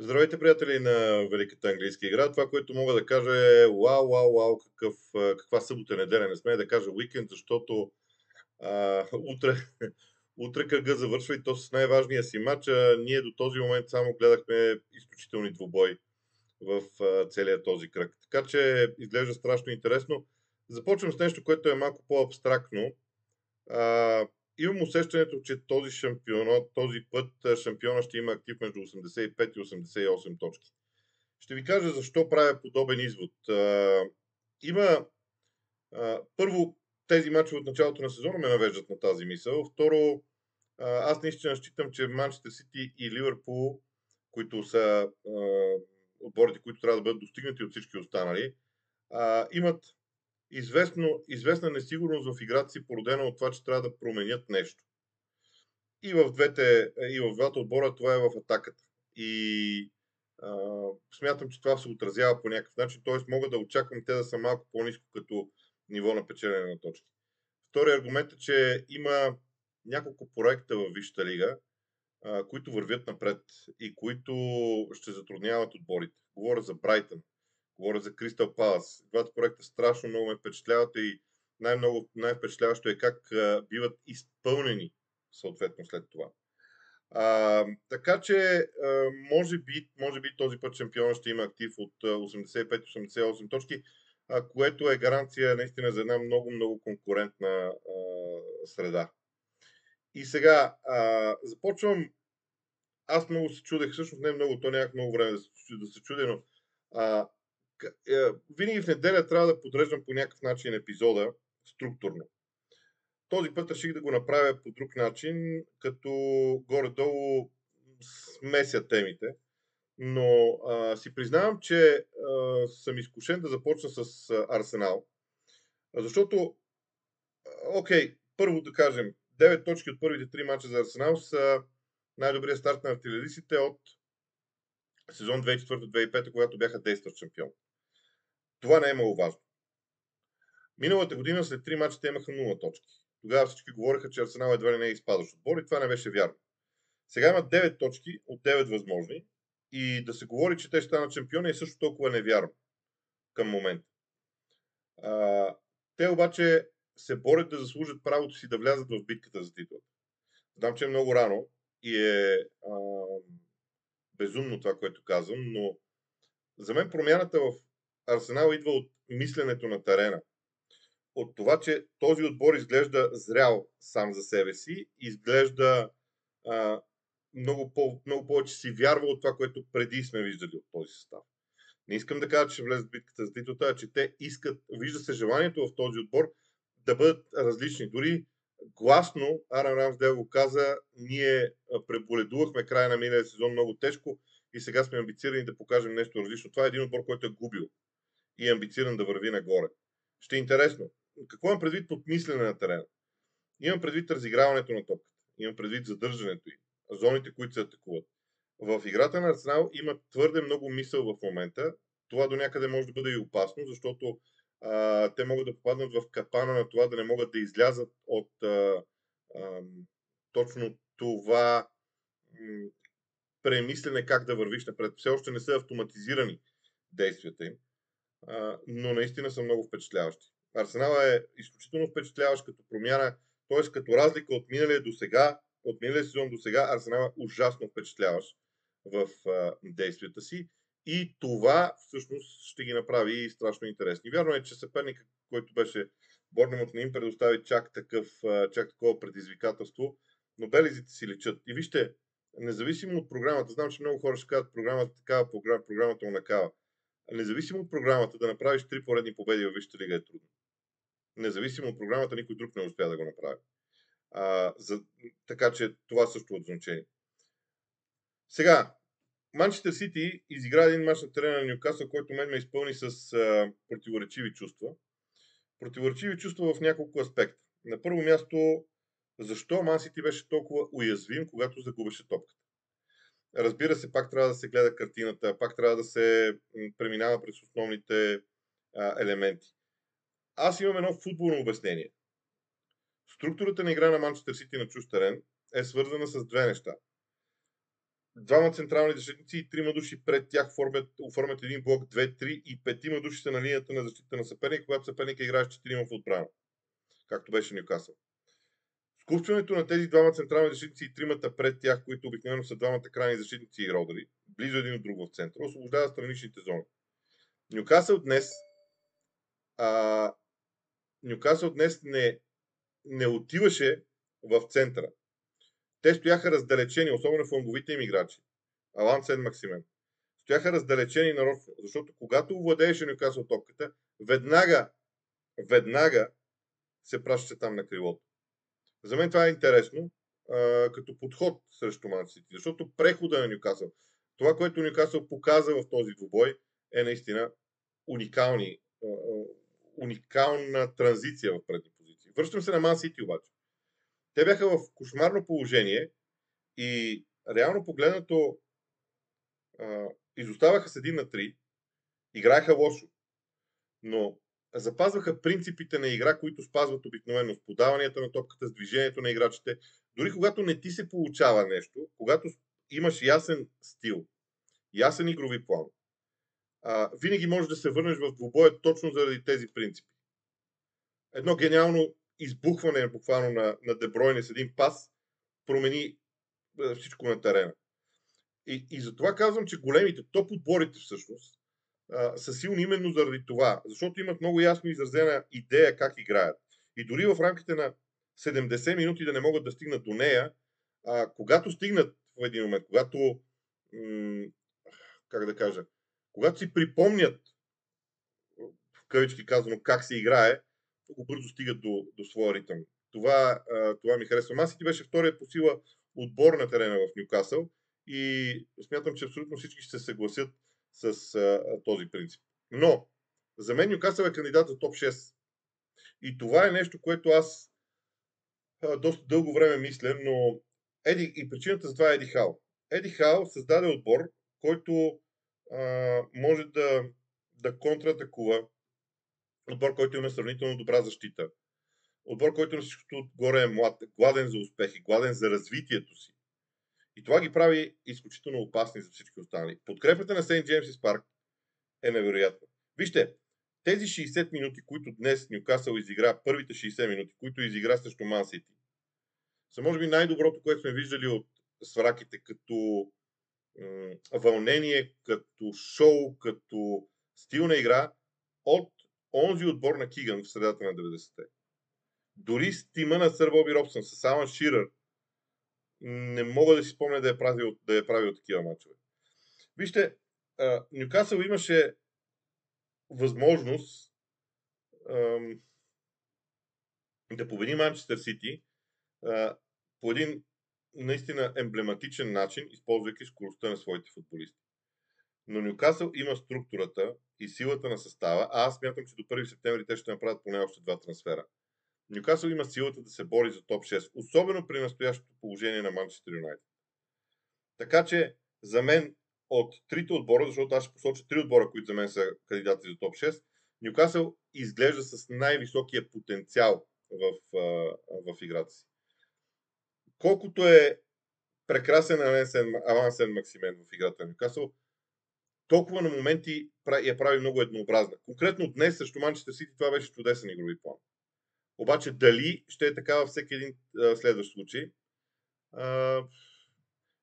Здравейте, приятели на Великата английска игра. Това, което мога да кажа е вау, вау, вау, какъв, каква събота неделя. Не сме да кажа уикенд, защото а, утре, утре кръга завършва и то с най-важния си матч. Ние до този момент само гледахме изключителни двубой в а, целия този кръг. Така че изглежда страшно интересно. Започвам с нещо, което е малко по-абстрактно. А, имам усещането, че този шампионат, този път шампиона ще има актив между 85 и 88 точки. Ще ви кажа защо правя подобен извод. Има първо тези мачове от началото на сезона ме навеждат на тази мисъл. Второ, аз наистина считам, че Манчестър Сити и Ливърпул, които са отборите, които трябва да бъдат достигнати от всички останали, имат известно, известна несигурност в играта си, породена от това, че трябва да променят нещо. И в, двете, и в двата отбора това е в атаката. И а, смятам, че това се отразява по някакъв начин, т.е. мога да очаквам те да са малко по-низко като ниво на печелене на точки. Втори аргумент е, че има няколко проекта в Висшата лига, а, които вървят напред и които ще затрудняват отборите. Говоря за Брайтън, Говоря за Кристал Палас. Двата проекта страшно много ме впечатляват и най-много, най-впечатляващо е как а, биват изпълнени съответно след това. А, така че, а, може, би, може би този път шампион ще има актив от 85-88 точки, а, което е гаранция наистина за една много-много конкурентна а, среда. И сега, а, започвам. Аз много се чудех, всъщност не много, то нямах много време да се, да се чудя, но а, винаги в неделя трябва да подреждам по някакъв начин епизода структурно. Този път реших да го направя по друг начин, като горе-долу смеся темите. Но а, си признавам, че а, съм изкушен да започна с а, Арсенал. Защото, окей, първо да кажем, 9 точки от първите 3 мача за Арсенал са най-добрият старт на артилеристите от сезон 2004-2005, когато бяха действащ шампион. Това не е маловажно. Миналата година след три мача те имаха 0 точки. Тогава всички говориха, че Арсенал едва ли не е изпадащ отбор и това не беше вярно. Сега имат 9 точки от 9 възможни и да се говори, че те ще станат шампиони е също толкова невярно към момента. А, те обаче се борят да заслужат правото си да влязат в битката за титлата. Знам, че е много рано и е а, безумно това, което казвам, но за мен промяната в Арсенал идва от мисленето на терена. От това, че този отбор изглежда зрял сам за себе си, изглежда а, много, по, много повече си вярва от това, което преди сме виждали от този състав. Не искам да кажа, че влезат в битката за титлата, а че те искат, вижда се желанието в този отбор да бъдат различни. Дори гласно, Аран Рамсдел го каза, ние преболедувахме края на миналия сезон много тежко и сега сме амбицирани да покажем нещо различно. Това е един отбор, който е губил и е амбициран да върви нагоре. Ще е интересно. Какво имам предвид под мислене на терена? Имам предвид разиграването на топката. Имам предвид задържането им. Зоните, които се атакуват. В играта на Арсенал има твърде много мисъл в момента. Това до някъде може да бъде и опасно, защото а, те могат да попаднат в капана на това да не могат да излязат от а, а, точно това м- премислене как да вървиш напред. Все още не са автоматизирани действията им но наистина са много впечатляващи. Арсенал е изключително впечатляващ като промяна, т.е. като разлика от миналия до сега, от миналия сезон до сега, Арсенал е ужасно впечатляващ в а, действията си и това всъщност ще ги направи и страшно интересни. Вярно е, че съперник, който беше Борнемот не им предостави чак, такъв, чак такова предизвикателство, но белезите си личат. И вижте, независимо от програмата, знам, че много хора ще кажат програмата такава, програмата унакава независимо от програмата, да направиш три поредни победи във Висшата лига е трудно. Независимо от програмата, никой друг не успя да го направи. А, за, така че това също е от значение. Сега, Манчестър Сити изигра един мач на терена на Ньюкасъл, който мен ме изпълни с а, противоречиви чувства. Противоречиви чувства в няколко аспекта. На първо място, защо Ман Сити беше толкова уязвим, когато загубеше топката? Разбира се, пак трябва да се гледа картината, пак трябва да се преминава през основните а, елементи. Аз имам едно футболно обяснение. Структурата на игра на Манчестър Сити на чуж терен е свързана с две неща. двама централни защитници и трима души пред тях формят, оформят един блок 2-3 и петима души са на линията на защита на съперника, когато съперника играе с 4 в отбрана, както беше Ньюкасъл. Скупчването на тези двама централни защитници и тримата пред тях, които обикновено са двамата крайни защитници и родари, близо един от друг в центъра, освобождава страничните зони. Нюкасъл днес а, Нюкасъл днес не, не отиваше в центъра. Те стояха раздалечени, особено фланговите им играчи. Алан Сен Максимен. Стояха раздалечени нарочно, защото когато владееше Нюкасъл топката, веднага, веднага се пращаше там на крилото. За мен това е интересно а, като подход срещу Мансити, защото прехода на Нюкасъл, това, което Нюкасъл показа в този двубой, е наистина уникални, а, уникална транзиция в предни позиции. Връщам се на Ман Сити обаче. Те бяха в кошмарно положение и реално погледнато а, изоставаха с един на три, играеха лошо, но запазваха принципите на игра, които спазват обикновено с подаванията на топката, с движението на играчите. Дори когато не ти се получава нещо, когато имаш ясен стил, ясен игрови план, а, винаги можеш да се върнеш в двубоя точно заради тези принципи. Едно гениално избухване буквално на, на Дебройне с един пас промени всичко на терена. И, и затова казвам, че големите топ отборите всъщност а, са силни именно заради това, защото имат много ясно изразена идея как играят. И дори в рамките на 70 минути да не могат да стигнат до нея, а, когато стигнат в един момент, когато, м- как да кажа, когато си припомнят, в кавички казано, как се играе, много бързо стигат до, до своя ритъм. Това, това ми харесва. Масити беше втория по сила отбор на терена в Ньюкасъл и смятам, че абсолютно всички ще се съгласят с а, този принцип. Но, за мен Ньюкасъл е кандидат за топ 6. И това е нещо, което аз а, доста дълго време мисля, но Еди, и причината за това е Еди Хал. Еди Хал създаде отбор, който а, може да, да контратакува, отбор, който има сравнително добра защита, отбор, който на всичкото отгоре е млад, гладен за успехи, гладен за развитието си. И това ги прави изключително опасни за всички останали. Подкрепата на Сейнт Джеймс Парк е невероятна. Вижте, тези 60 минути, които днес Ньюкасъл изигра, първите 60 минути, които изигра срещу Ман Сити, са може би най-доброто, което сме виждали от свраките като м- вълнение, като шоу, като стил на игра от онзи отбор на Киган в средата на 90-те. Дори с тима на Сър Боби Робсън, с Алан Ширър, не мога да си спомня да е правил, да е правил такива мачове. Вижте, Нюкасъл имаше възможност да победи Манчестър Сити по един наистина емблематичен начин, използвайки скоростта на своите футболисти. Но Нюкасъл има структурата и силата на състава, а аз смятам, че до 1 септември те ще направят поне още два трансфера. Нюкасъл има силата да се бори за топ 6, особено при настоящото положение на Манчестър Юнайтед. Така че за мен от трите отбора, защото аз ще посоча три отбора, които за мен са кандидати за топ 6, Нюкасъл изглежда с най-високия потенциал в, в играта си. Колкото е прекрасен Алан Сен Максимен в играта на Нюкасъл, толкова на моменти я прави много еднообразна. Конкретно днес срещу Манчестър Сити това беше чудесен игрови план. Обаче дали ще е така във всеки един следващ случай, а,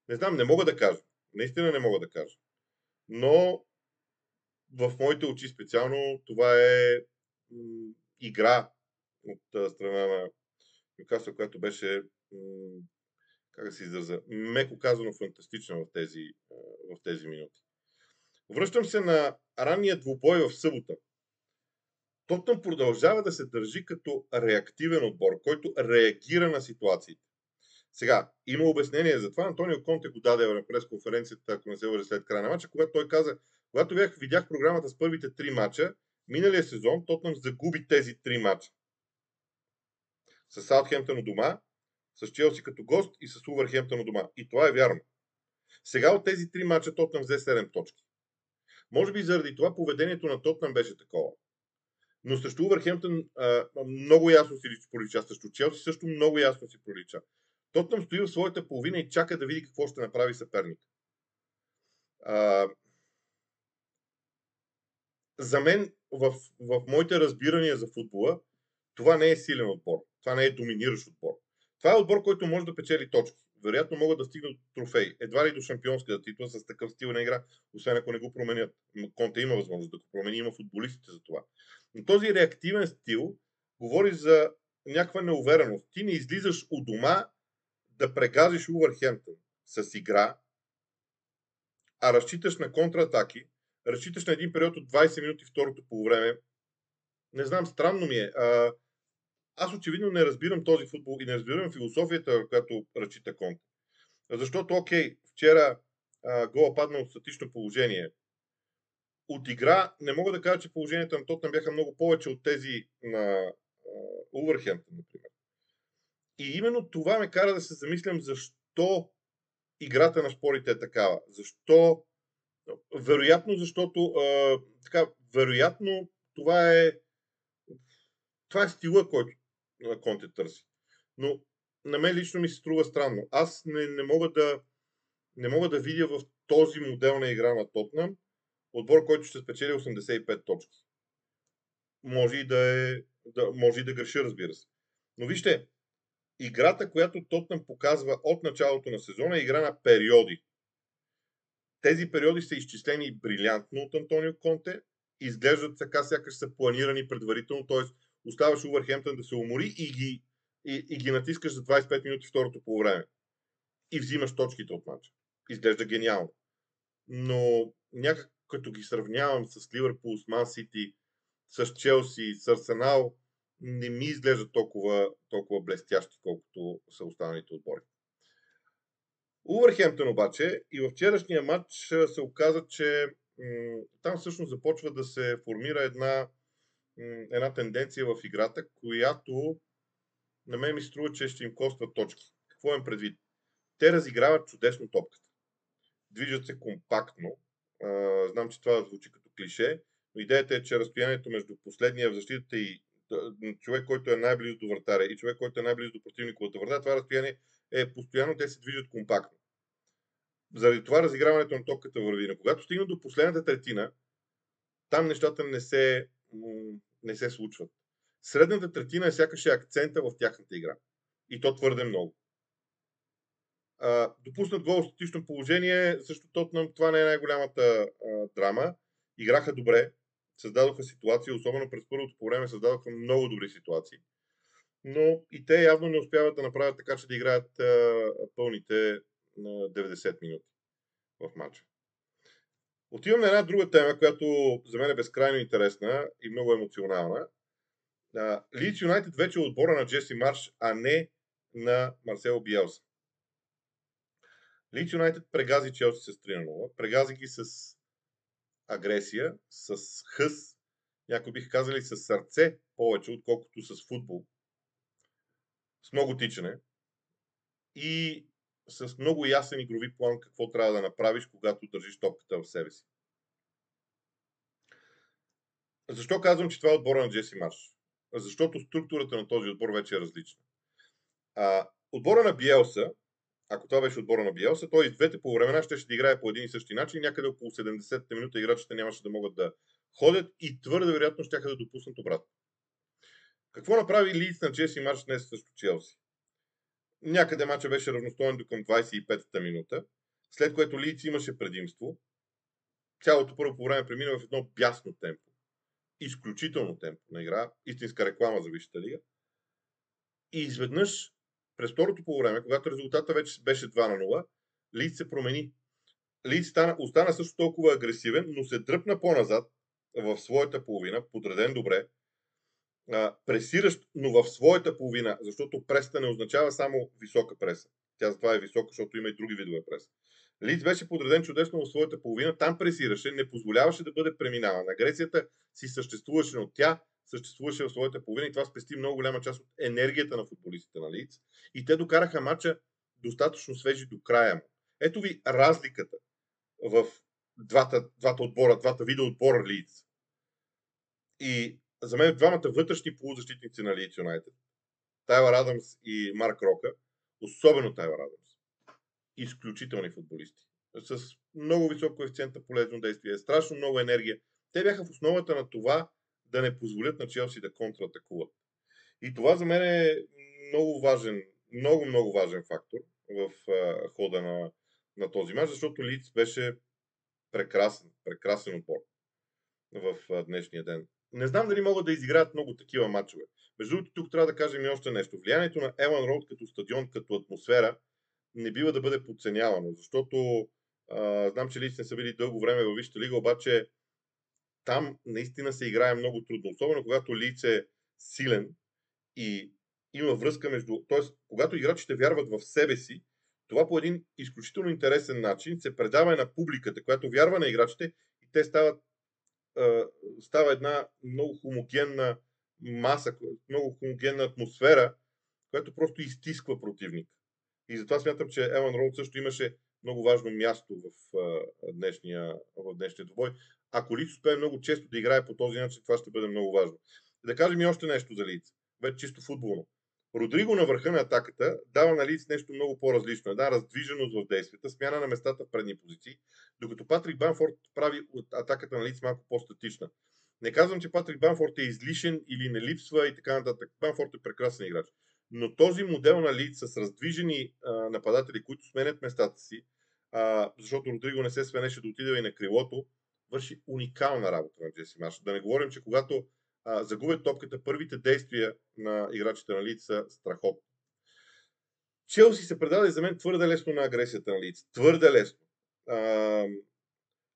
не знам, не мога да кажа. Наистина не мога да кажа. Но в моите очи специално това е м- игра от а, страна на Нюкасъл, която беше м- как да се израза, меко казано фантастична в тези, в тези минути. Връщам се на ранния двубой в събота. Тотъм продължава да се държи като реактивен отбор, който реагира на ситуациите. Сега, има обяснение за това. Антонио Конте го даде на пресконференцията, ако не се върже след края на матча, когато той каза, когато бях, видях програмата с първите три мача, миналия сезон Тотнам загуби тези три мача. С Саутхемптън у дома, с Челси като гост и с Увърхемптън у дома. И това е вярно. Сега от тези три мача Тотнам взе 7 точки. Може би заради това поведението на Тотнам беше такова. Но срещу Увърхемптън много ясно си пролича. Срещу Челси също много ясно си пролича. Тотнам стои в своята половина и чака да види какво ще направи съперник. А, за мен, в, в моите разбирания за футбола, това не е силен отбор. Това не е доминиращ отбор. Това е отбор, който може да печели точки. Вероятно могат да стигнат трофей. Едва ли до шампионската титла с такъв стил на игра, освен ако не го променят. Конте има възможност да го промени, има футболистите за това. Но този реактивен стил говори за някаква неувереност. Ти не излизаш у дома да прегазиш Увърхемптън с игра, а разчиташ на контратаки, разчиташ на един период от 20 минути второто по време. Не знам, странно ми е. А, аз очевидно не разбирам този футбол и не разбирам философията, която разчита Конте. Защото, окей, вчера а, гола падна от статично положение. От игра не мога да кажа, че положенията на Тотнам бяха много повече от тези на Увърхемптън, например. И именно това ме кара да се замислям защо играта на спорите е такава. Защо? Вероятно, защото а, така, вероятно това е това е стила, който Конте търси. Но на мен лично ми се струва странно. Аз не, не, мога да, не мога да видя в този модел на игра на Тотнам отбор, който ще спечели 85 точки. Може и да, е, да, може и да греши, разбира се. Но вижте, играта, която Тотнам показва от началото на сезона е игра на периоди. Тези периоди са изчислени брилянтно от Антонио Конте, изглеждат така, сякаш са планирани предварително, т.е. оставаш Увърхемптън да се умори и ги, и, и ги натискаш за 25 минути второто по време. И взимаш точките от матча. Изглежда гениално. Но някак като ги сравнявам с Ливърпул, с Ман Сити, с Челси, с Арсенал, не ми изглежда толкова, толкова блестящи, колкото са останалите отбори. Увърхемптън обаче и във вчерашния матч се оказа, че м- там всъщност започва да се формира една, една тенденция в играта, която на мен ми струва, че ще им коства точки. Какво им предвид? Те разиграват чудесно топката. Движат се компактно. А, знам, че това звучи като клише, но идеята е, че разстоянието между последния в защитата и човек, който е най-близо до вратаря и човек, който е най-близо до противниковата врата, това разстояние е постоянно, те се движат компактно. Заради това разиграването на топката върви. Но когато стигнат до последната третина, там нещата не се, не се случват. Средната третина е сякаш е акцента в тяхната игра. И то твърде много. А, допуснат гол в статично положение, също Тотнам, това не е най-голямата а, драма. Играха добре, създадоха ситуации, особено през първото по време създадоха много добри ситуации. Но и те явно не успяват да направят така, че да играят а, пълните на 90 минути в матча. Отивам на една друга тема, която за мен е безкрайно интересна и много емоционална. Лидс Юнайтед вече е отбора на Джеси Марш, а не на Марсело Биелса. Лидс Юнайтед прегази Челси с 3 0, прегази ги с агресия, с хъс, някои бих казали с сърце повече, отколкото с футбол. С много тичане. И с много ясен игрови план какво трябва да направиш, когато държиш топката в себе си. Защо казвам, че това е отбора на Джеси Марш? Защото структурата на този отбор вече е различна. А, отбора на Биелса ако това беше отбора на Биелса, той и двете по времена ще, ще играе по един и същи начин. Някъде около 70-та минута играчите нямаше да могат да ходят и твърде вероятно ще да допуснат обратно. Какво направи Лидс на Джеси Марш днес срещу Челси? Някъде мача беше равностоен до към 25-та минута, след което Лидс имаше предимство. Цялото първо по време премина в едно бясно темпо. Изключително темпо на игра, истинска реклама за Висшата лига. И изведнъж през второто по време, когато резултата вече беше 2 на 0, Лид се промени. Лид стана, остана също толкова агресивен, но се дръпна по-назад в своята половина, подреден добре, а, пресиращ, но в своята половина, защото преста не означава само висока преса. Тя затова е висока, защото има и други видове преса. Лиц беше подреден чудесно в своята половина, там пресираше, не позволяваше да бъде преминаван. Агресията си съществуваше, но тя съществуваше в своята половина и това спести много голяма част от енергията на футболистите на Лиц. И те докараха матча достатъчно свежи до края му. Ето ви разликата в двата, двата отбора, двата вида отбора Лиц. И за мен двамата вътрешни полузащитници на Лиц Юнайтед, Тайлър Адамс и Марк Рока, особено Тайлър Адамс, изключителни футболисти. С много висок коефициент на полезно действие, страшно много енергия. Те бяха в основата на това да не позволят на Челси да контратакуват. И това за мен е много важен, много, много важен фактор в хода на, на този мач, защото Лиц беше прекрасен, прекрасен отбор в днешния ден. Не знам дали могат да изиграят много такива матчове. Между другото, тук трябва да кажем и още нещо. Влиянието на Елан Роуд като стадион, като атмосфера, не бива да бъде подценявано, защото а, знам, че Лиц не са били дълго време във Висшата лига, обаче там наистина се играе много трудно. Особено когато Лиц е силен и има връзка между... Тоест, когато играчите вярват в себе си, това по един изключително интересен начин се предава на публиката, която вярва на играчите и те стават става една много хомогенна маса, много хомогенна атмосфера, която просто изтисква противник. И затова смятам, че Елан Роуд също имаше много важно място в днешния, в днешния двобой. Ако Лиц успее много често да играе по този начин, това ще бъде много важно. Да кажем и още нещо за Лиц. Вече чисто футболно. Родриго на върха на атаката дава на Лиц нещо много по-различно. Една раздвиженост в действията, смяна на местата в предни позиции, докато Патрик Банфорд прави от атаката на Лиц малко по-статична. Не казвам, че Патрик Банфорд е излишен или не липсва и така нататък. Банфорд е прекрасен играч. Но този модел на Лиц с раздвижени а, нападатели, които сменят местата си, а, защото Родриго не се свенеше да отиде и на крилото, върши уникална работа на Джеси Маш. Да не говорим, че когато а, загубят топката, първите действия на играчите на Лиц са страхотни. Челси се предаде за мен твърде лесно на агресията на Лиц. Твърде лесно. А,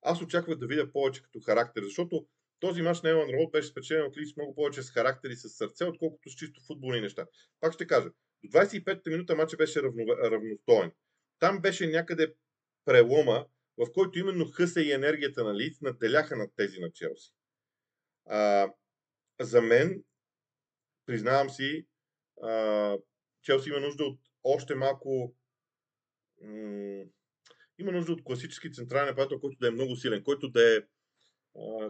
аз очаквах да видя повече като характер, защото този мач на Елан Роуд беше спечелен от Лиц много повече с характер и с сърце, отколкото с чисто футболни неща. Пак ще кажа, до 25-та минута матча беше равно, равностоен. Там беше някъде прелома, в който именно хъса и енергията на Лиц наделяха над тези на Челси. А, за мен, признавам си, Челси има нужда от още малко. Има нужда от класически централен нападател, който да е много силен, който да е,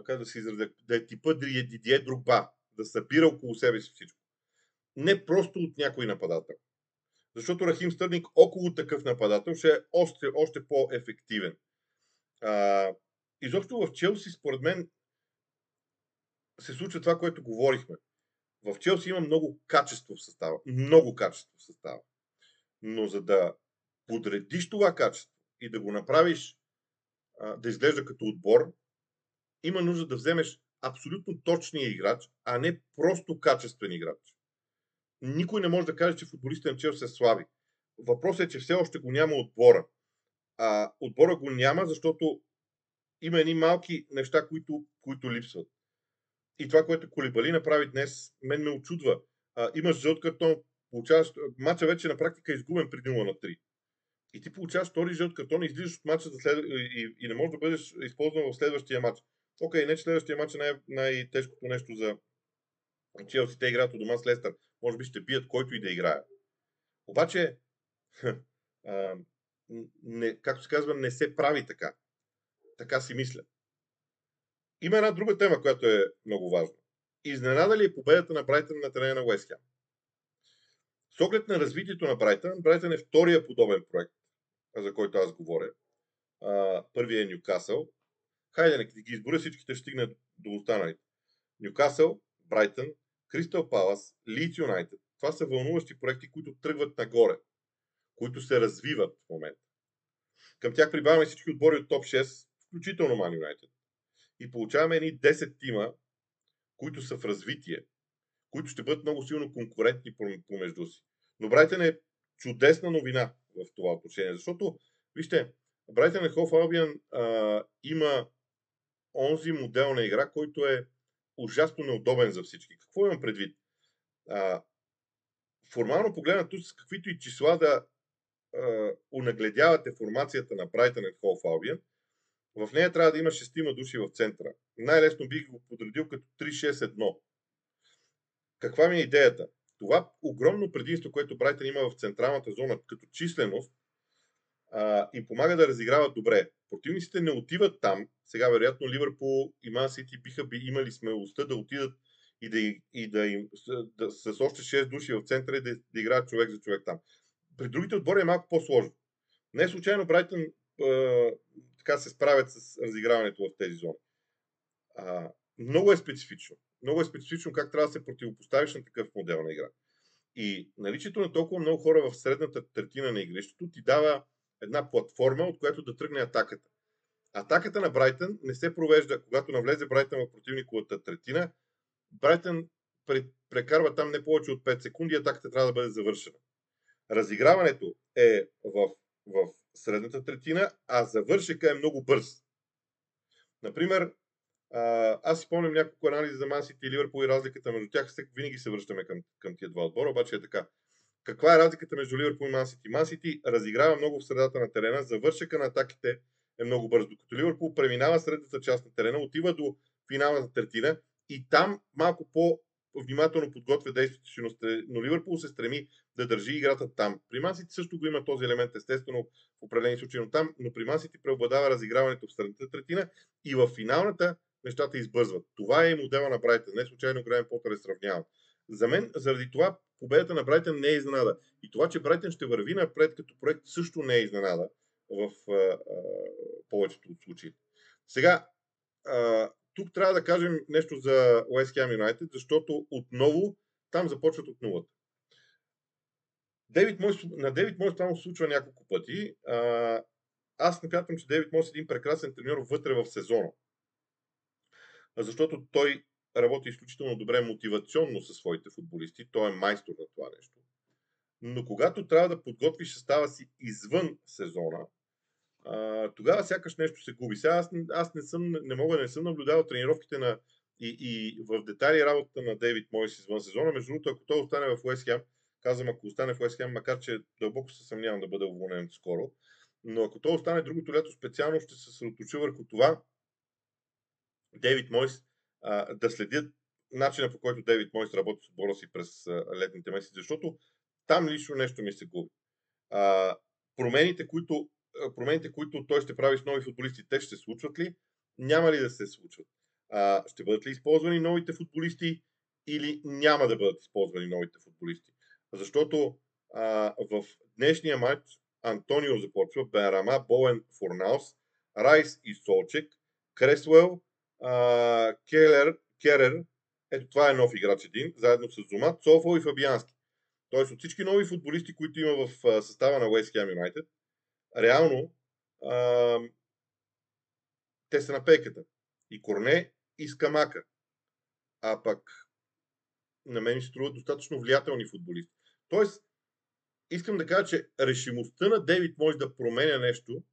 как да се изразя, да е типа Дидие Другба, да събира около себе си всичко. Не просто от някой нападател. Защото Рахим Стърник около такъв нападател ще е още, още по-ефективен. А, изобщо в Челси, според мен, се случва това, което говорихме. В Челси има много качество в състава. Много качество в състава. Но за да подредиш това качество и да го направиш да изглежда като отбор, има нужда да вземеш абсолютно точния играч, а не просто качествен играч. Никой не може да каже, че футболистите на Челси са слаби. Въпросът е, че все още го няма отбора. А отбора го няма, защото има едни малки неща, които, които липсват. И това, което Колибали направи днес, мен ме очудва. А, имаш жълт картон, получаваш, матча вече на практика е изгубен при 0 на 3. И ти получаваш втори жълт картон и излизаш от матча за след... и, и, не можеш да бъдеш използван в следващия матч. Окей, не че следващия матч е най- най-тежкото нещо за Челси. Те играят от дома с Лестър. Може би ще бият който и да играе. Обаче, а, не, както се казва, не се прави така. Така си мисля. Има една друга тема, която е много важна. Изненада ли е победата на Брайтън на терена на Уестхем? С оглед на развитието на Брайтън, Брайтън е втория подобен проект, за който аз говоря. първият е Ньюкасъл. Хайде, нека ги изборя, всичките ще стигнат до останалите. Ньюкасъл, Брайтън, Кристал Палас, Лийдс Юнайтед. Това са вълнуващи проекти, които тръгват нагоре, които се развиват в момента. Към тях прибавяме всички отбори от топ 6, включително Ман Юнайтед и получаваме едни 10 тима, които са в развитие, които ще бъдат много силно конкурентни помежду си. Но Брайтън е чудесна новина в това отношение, защото, вижте, Брайтън Хоф Албиан има онзи модел на игра, който е ужасно неудобен за всички. Какво имам предвид? А, формално погледнато с каквито и числа да а, унагледявате формацията на Брайтън Хоф Албиан, в нея трябва да има шестима души в центъра. Най-лесно бих го подредил като 3-6-1. Каква ми е идеята? Това огромно предимство, което Брайтън има в централната зона като численост, а, им помага да разиграват добре. Противниците не отиват там. Сега, вероятно, Ливърпул и Ман Сити биха би имали смелостта да отидат и да, и да им да, с още 6 души в центъра и да, да играят човек за човек там. При другите отбори е малко по-сложно. Не случайно Брайтън така се справят с разиграването в тези зони. А, много е специфично. Много е специфично как трябва да се противопоставиш на такъв модел на игра. И наличието на толкова много хора в средната третина на игрището ти дава една платформа, от която да тръгне атаката. Атаката на Брайтън не се провежда, когато навлезе Брайтън в противниковата третина. Брайтън прекарва там не повече от 5 секунди, атаката трябва да бъде завършена. Разиграването е в, в средната третина, а завършека е много бърз. Например, аз спомням няколко анализи за Мансити и Ливърпул и разликата между тях. Винаги се връщаме към, към тия два отбора, обаче е така. Каква е разликата между Ливърпул и Мансити? Мансити разиграва много в средата на терена, завършека на атаките е много бърз, докато Ливърпул преминава средната част на терена, отива до финалната третина и там малко по внимателно подготвя действията си, но Ливърпул се стреми да държи играта там. При Мансити също го има този елемент, естествено, в определени случаи, но там, но при Мансити преобладава разиграването в средната третина и в финалната нещата избързват. Това е и модела на Брайтън. Не случайно Грайм Потър е сравняван. За мен, заради това, победата на Брайтън не е изненада. И това, че Брайтън ще върви напред като проект, също не е изненада в а, а, повечето от случаите. Сега, а, тук трябва да кажем нещо за West Ham United, защото отново там започват от нулата. Дейвид Мойс, на Дейвид Мойс това му случва няколко пъти. А, аз не че Дейвид Мойс е един прекрасен треньор вътре в сезона. Защото той работи изключително добре мотивационно със своите футболисти. Той е майстор на това нещо. Но когато трябва да подготвиш състава си извън сезона, а, тогава сякаш нещо се губи. Сега аз, аз не, съм, не мога не съм наблюдавал тренировките на и, и в детайли работата на Дейвид Мойс извън сезона. Между другото, ако той остане в Уест Хем, казвам ако остане в Уест Хем, макар че дълбоко се съмнявам да бъде уволнен скоро, но ако той остане другото лято специално ще се съсредоточи върху това Дейвид Мойс а, да следят начина по който Дейвид Мойс работи с отбора си през а, летните месеци, защото там лично нещо ми се губи. А, промените, които промените, които той ще прави с нови футболисти, те ще се случват ли? Няма ли да се случват? А, ще бъдат ли използвани новите футболисти или няма да бъдат използвани новите футболисти? Защото а, в днешния матч Антонио започва, Бенрама, Боен, Форнаус, Райс и Солчек, Кресуел, а, Келер, Керер, ето това е нов играч един, заедно с Зума, Цофо и Фабиански. Тоест от всички нови футболисти, които има в състава на West Ham United, реално а, те са на пейката. И Корне, и Скамака. А пък на мен се струват достатъчно влиятелни футболисти. Тоест, искам да кажа, че решимостта на Дейвид може да променя нещо,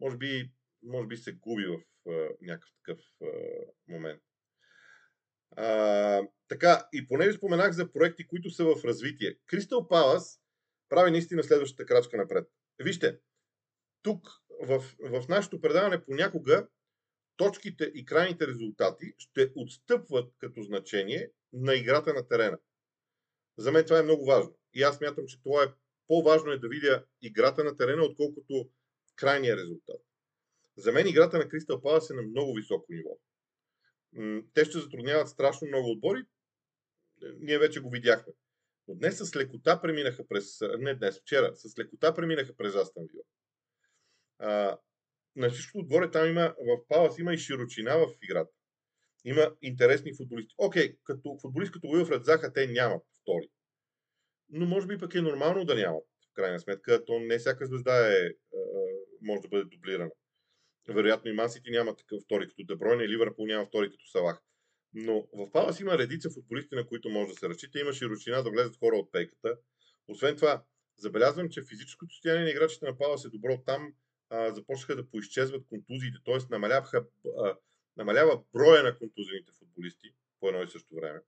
може би, може би се губи в а, някакъв такъв а, момент. А, така, и понеже споменах за проекти, които са в развитие, Кристал Палас прави наистина следващата крачка напред. Вижте, тук в, в нашето предаване понякога точките и крайните резултати ще отстъпват като значение на играта на терена. За мен това е много важно. И аз мятам, че това е по-важно е да видя играта на терена, отколкото крайния резултат. За мен играта на Кристал Палас е на много високо ниво. Те ще затрудняват страшно много отбори. Ние вече го видяхме. Но днес с лекота преминаха през... Не днес, вчера. С лекота преминаха през Астан Вила. А, на всичко отгоре там има, в Палас има и широчина в играта. Има интересни футболисти. Окей, като футболист като Уилфред Заха те нямат втори. Но може би пък е нормално да нямат. В крайна сметка, то не всяка звезда е, може да бъде дублирана. Вероятно и Масити няма такъв втори като Дебройна и Ливърпул няма втори като Салах. Но в Палас има редица футболисти, на които може да се разчита. Има широчина да влезат хора от пейката. Освен това, забелязвам, че физическото състояние на играчите на Палас е добро. Там а, започнаха да поизчезват контузиите, т.е. намалява броя на контузените футболисти по едно и също време,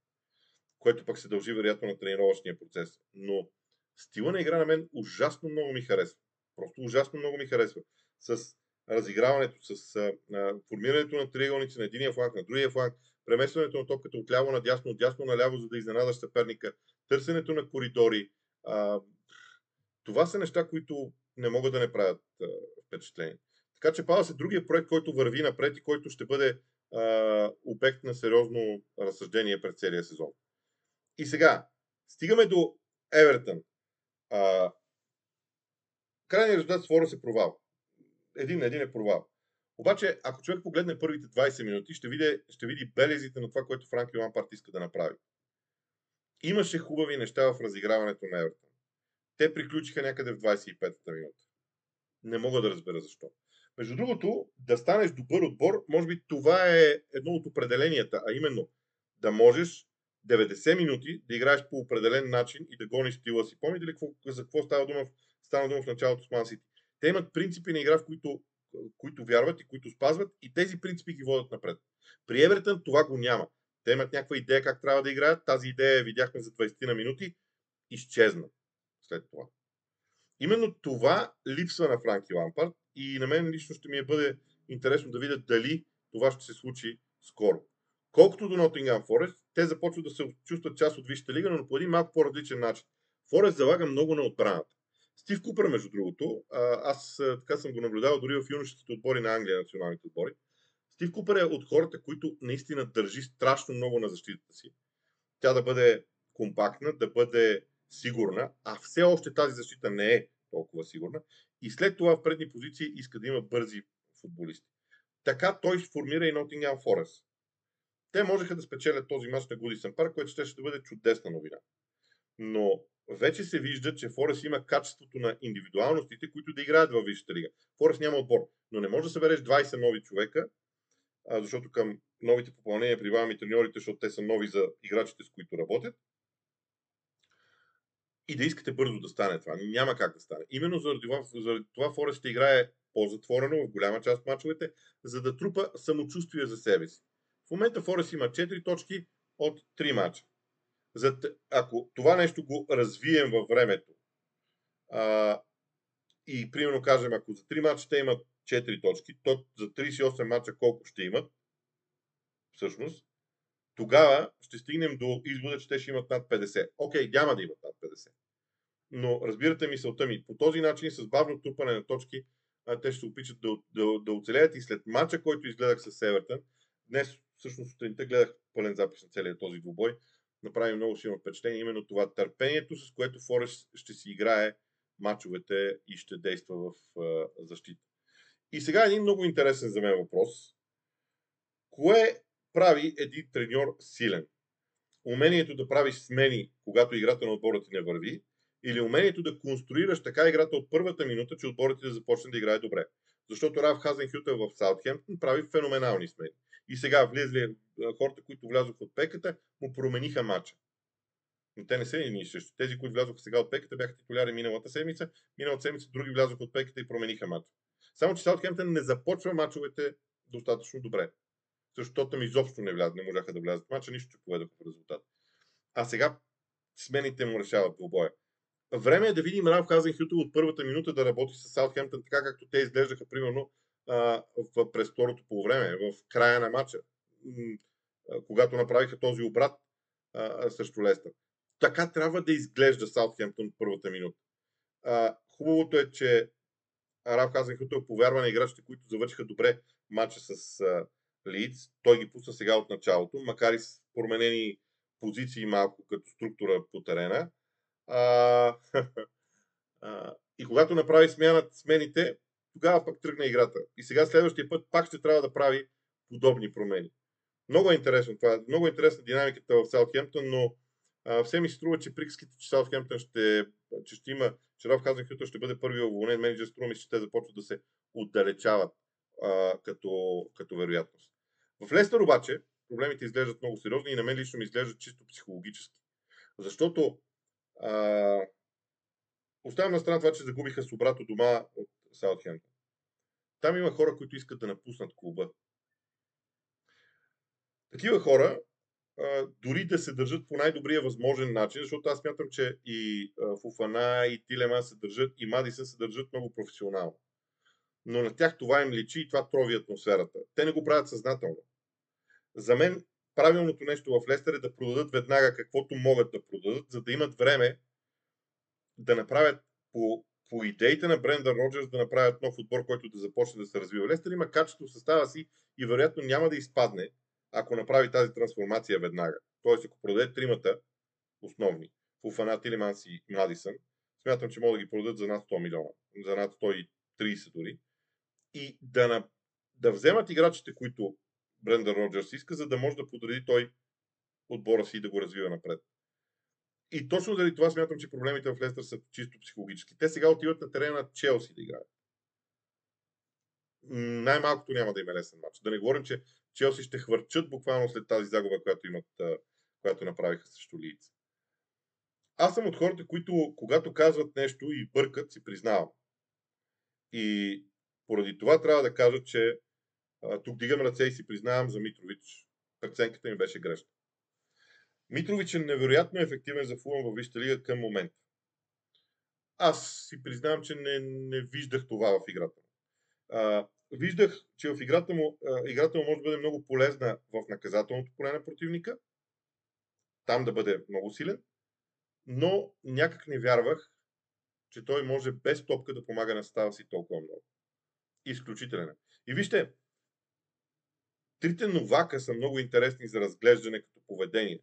което пък се дължи вероятно на тренировъчния процес. Но стила на игра на мен ужасно много ми харесва. Просто ужасно много ми харесва. С разиграването, с а, формирането на триъгълници на единия фланг, на другия фланг, преместването на топката от ляво на дясно, от дясно на ляво, за да изненадаш съперника, търсенето на коридори. А, това са неща, които не могат да не правят а, впечатление. Така че Палас е другия проект, който върви напред и който ще бъде а, обект на сериозно разсъждение през целия сезон. И сега, стигаме до Евертън. А, крайният резултат с Фора се провал. Един на един е провал. Обаче, ако човек погледне първите 20 минути, ще види, ще види белезите на това, което Франки Лампарт иска да направи. Имаше хубави неща в разиграването на Евертон. Те приключиха някъде в 25-та минута. Не мога да разбера защо. Между другото, да станеш добър отбор, може би това е едно от определенията, а именно да можеш 90 минути да играеш по определен начин и да гониш стила си. Помните ли за какво става дума, става дума в началото с Ман Сити? Те имат принципи на игра, в които, които вярват и които спазват и тези принципи ги водят напред. При Евертън това го няма. Те имат някаква идея как трябва да играят. Тази идея видяхме за 20 на минути. Изчезна след това. Именно това липсва на Франки Лампард и на мен лично ще ми е бъде интересно да видя дали това ще се случи скоро. Колкото до Nottingham Forest, те започват да се чувстват част от Висшата лига, но по един малко по-различен начин. Форест залага много на отбраната. Стив Купер, между другото, аз така съм го наблюдавал дори в юношеските отбори на Англия, националните отбори. Стив Купер е от хората, които наистина държи страшно много на защитата си. Тя да бъде компактна, да бъде сигурна, а все още тази защита не е толкова сигурна. И след това в предни позиции иска да има бързи футболисти. Така той сформира и Nottingham Forest. Те можеха да спечелят този мач на Гудисън парк, което ще, ще бъде чудесна новина. Но вече се вижда, че Форест има качеството на индивидуалностите, които да играят във Висшата лига. Форест няма отбор, но не може да събереш 20 нови човека, защото към новите попълнения прибавяме треньорите, защото те са нови за играчите, с които работят. И да искате бързо да стане това. Няма как да стане. Именно заради това, заради това Форест играе по-затворено в голяма част от мачовете, за да трупа самочувствие за себе си. В момента Форест има 4 точки от 3 мача. За, ако това нещо го развием във времето а, и примерно кажем, ако за 3 мача те имат 4 точки, то за 38 мача колко ще имат, всъщност, тогава ще стигнем до извода, че те ще имат над 50. Окей, няма да имат над 50. Но разбирате мисълта ми, по този начин, с бавно трупане на точки, те ще се опитат да, да, да оцелеят и след мача, който изгледах с Севертън, днес всъщност сутринта гледах пълен запис на целият този двубой, направи много силно впечатление именно това търпението, с което Форест ще си играе мачовете и ще действа в а, защита. И сега един много интересен за мен въпрос. Кое прави един треньор силен? Умението да правиш смени, когато играта на отбора ти не върви, или умението да конструираш така играта от първата минута, че отборът ти да започне да играе добре. Защото Раф Хазенхютър в Саутхемптън прави феноменални смени. И сега влезли хората, които влязоха от пеката, му промениха матча. Но те не са ни също. Тези, които влязоха сега от пеката, бяха титуляри миналата седмица. Миналата седмица други влязоха от пеката и промениха матча. Само, че Саутхемптън не започва мачовете достатъчно добре. Защото там изобщо не, влязат, не можаха да влязат мача, нищо, че поведоха в резултат. А сега смените му решават двубоя. Време е да видим Ралф Хазенхютъл от първата минута да работи с Саутхемптън така, както те изглеждаха, примерно, в, през второто по време, в края на матча, когато направиха този обрат а, срещу Лестър. Така трябва да изглежда Саутхемптън от първата минута. А, хубавото е, че Ралф Хазенхютъл повярва на играчите, които завършиха добре матча с Лидс. Той ги пусна сега от началото, макар и с променени позиции малко като структура по терена. А, и когато направи смяната, смените, тогава пък тръгна играта. И сега следващия път пак ще трябва да прави подобни промени. Много е интересно това. Много е интересна динамиката в Саутхемптън, но а, все ми се струва, че приказките, че Саутхемптън ще, че ще има, че Роб Хазенхютър ще бъде първи уволнен менеджер, струва ми, че те започват да се отдалечават а, като, като вероятност. В Лестър обаче проблемите изглеждат много сериозни и на мен лично ми изглеждат чисто психологически. Защото а, оставям на страна това, че загубиха с обрато дома от Саутхемптън. Там има хора, които искат да напуснат клуба. Такива хора, дори да се държат по най-добрия възможен начин, защото аз смятам, че и а, Фуфана, и Тилема се държат, и Мадисън се държат много професионално. Но на тях това им личи и това трови атмосферата. Те не го правят съзнателно. За мен правилното нещо в Лестър е да продадат веднага каквото могат да продадат, за да имат време да направят по, по идеите на Бренда Роджерс да направят нов отбор, който да започне да се развива. Лестър има качество в състава си и вероятно няма да изпадне, ако направи тази трансформация веднага. Тоест, ако продаде тримата основни, Фуфана, Тилиманс и Мадисън, смятам, че могат да ги продадат за над 100 милиона, за над 130 дори, и да, на, да вземат играчите, които Бренда Роджерс иска, за да може да подреди той отбора си и да го развива напред. И точно заради това смятам, че проблемите в Лестър са чисто психологически. Те сега отиват на терена на Челси да играят. Най-малкото няма да има лесен матч. Да не говорим, че Челси ще хвърчат буквално след тази загуба, която, имат, която направиха срещу Лиц. Аз съм от хората, които когато казват нещо и бъркат, си признавам. И поради това трябва да кажа, че тук дигам ръце и си признавам за Митрович. Преценката ми беше грешна. Митрович е невероятно ефективен за Фулъм във Висшата лига към момента. Аз си признавам, че не, не виждах това в играта му. Виждах, че в играта му, а, играта му може да бъде много полезна в наказателното поле на противника, там да бъде много силен, но някак не вярвах, че той може без топка да помага на става си толкова много. Изключителен. И вижте, трите новака са много интересни за разглеждане като поведение.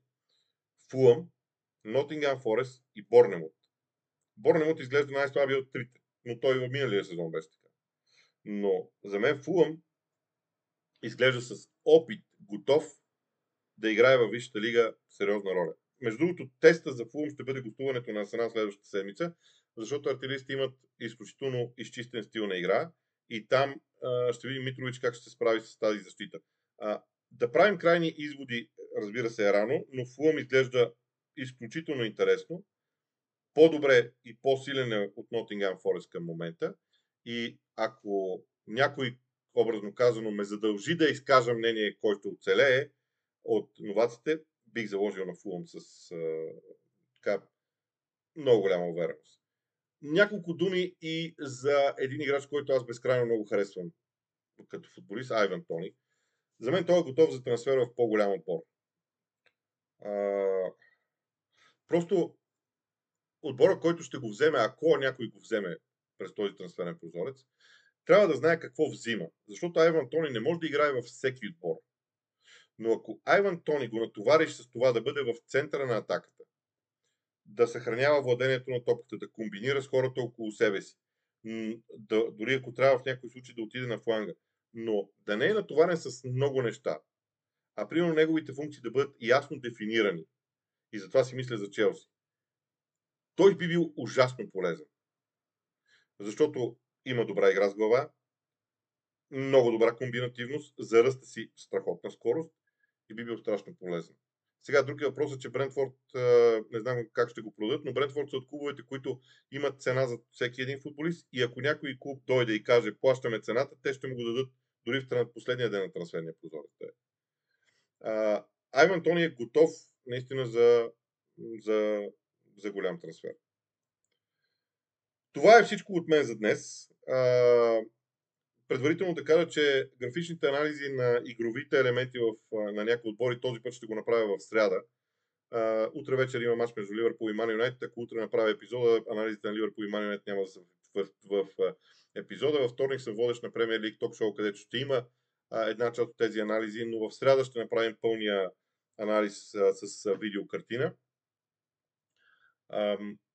Фулъм, Нотингам Форест и Борнемут. Борнемут изглежда най-слаби от трите, но той в миналия сезон беше така. Но за мен Фулъм изглежда с опит, готов да играе във Висшата лига сериозна роля. Между другото, теста за Фулъм ще бъде гостуването на Арсенал следващата седмица, защото артилеристите имат изключително изчистен стил на игра и там а, ще видим Митрович как ще се справи с тази защита. А, да правим крайни изводи, разбира се, е рано, но Фулъм изглежда изключително интересно. По-добре и по-силен е от Nottingham Forest към момента. И ако някой, образно казано, ме задължи да изкажа мнение, който оцелее от новаците, бих заложил на Фулъм с а, така много голяма увереност. Няколко думи и за един играч, който аз безкрайно много харесвам като футболист, Айван Тони. За мен той е готов за трансфер в по-голям отбор. А, просто отбора, който ще го вземе, ако някой го вземе през този трансферен прозорец, трябва да знае какво взима. Защото Айван Тони не може да играе във всеки отбор. Но ако Айван Тони го натовариш с това да бъде в центъра на атаката, да съхранява владението на топката, да комбинира с хората около себе си, да, дори ако трябва в някой случай да отиде на фланга, но да не е натоварен с много неща, а примерно неговите функции да бъдат ясно дефинирани. И затова си мисля за Челси. Той би бил ужасно полезен. Защото има добра игра с глава, много добра комбинативност, за ръста си страхотна скорост и би бил страшно полезен. Сега другия въпрос е, че Брентфорд, не знам как ще го продадат, но Брентфорд са от клубовете, които имат цена за всеки един футболист и ако някой клуб дойде и каже плащаме цената, те ще му го дадат дори в последния ден на трансферния прозорец. Айван Тони е готов наистина за, за, за голям трансфер. Това е всичко от мен за днес. А, предварително да кажа, че графичните анализи на игровите елементи в, на някои отбори този път ще го направя в сряда. А, утре вечер има матч между Ливърпул и Ман Юнайтед. Ако утре направя епизода, анализите на Ливърпул и Ман Юнайтед няма да са в, в, епизода. Във вторник съм водещ на Премьер Лиг Ток Шоу, където ще има а, една част от тези анализи, но в среда ще направим пълния анализ а, с а, видеокартина.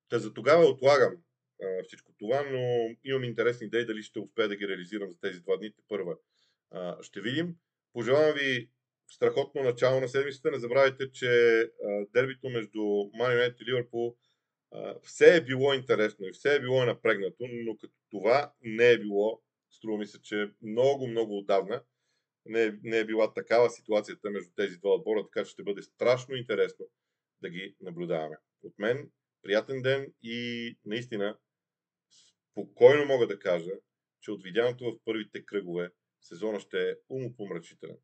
Та за тогава отлагам а, всичко това, но имам интересни идеи дали ще успея да ги реализирам за тези два дни. Първа а, ще видим. Пожелавам ви страхотно начало на седмицата. Не забравяйте, че а, дербито между Man United и Ливърпул все е било интересно и все е било напрегнато, но като това не е било, струва ми се, че много, много отдавна не е, не е била такава ситуацията между тези два отбора, така че ще бъде страшно интересно да ги наблюдаваме. От мен приятен ден и наистина спокойно мога да кажа, че от видяното в първите кръгове сезона ще е умопомрачителен.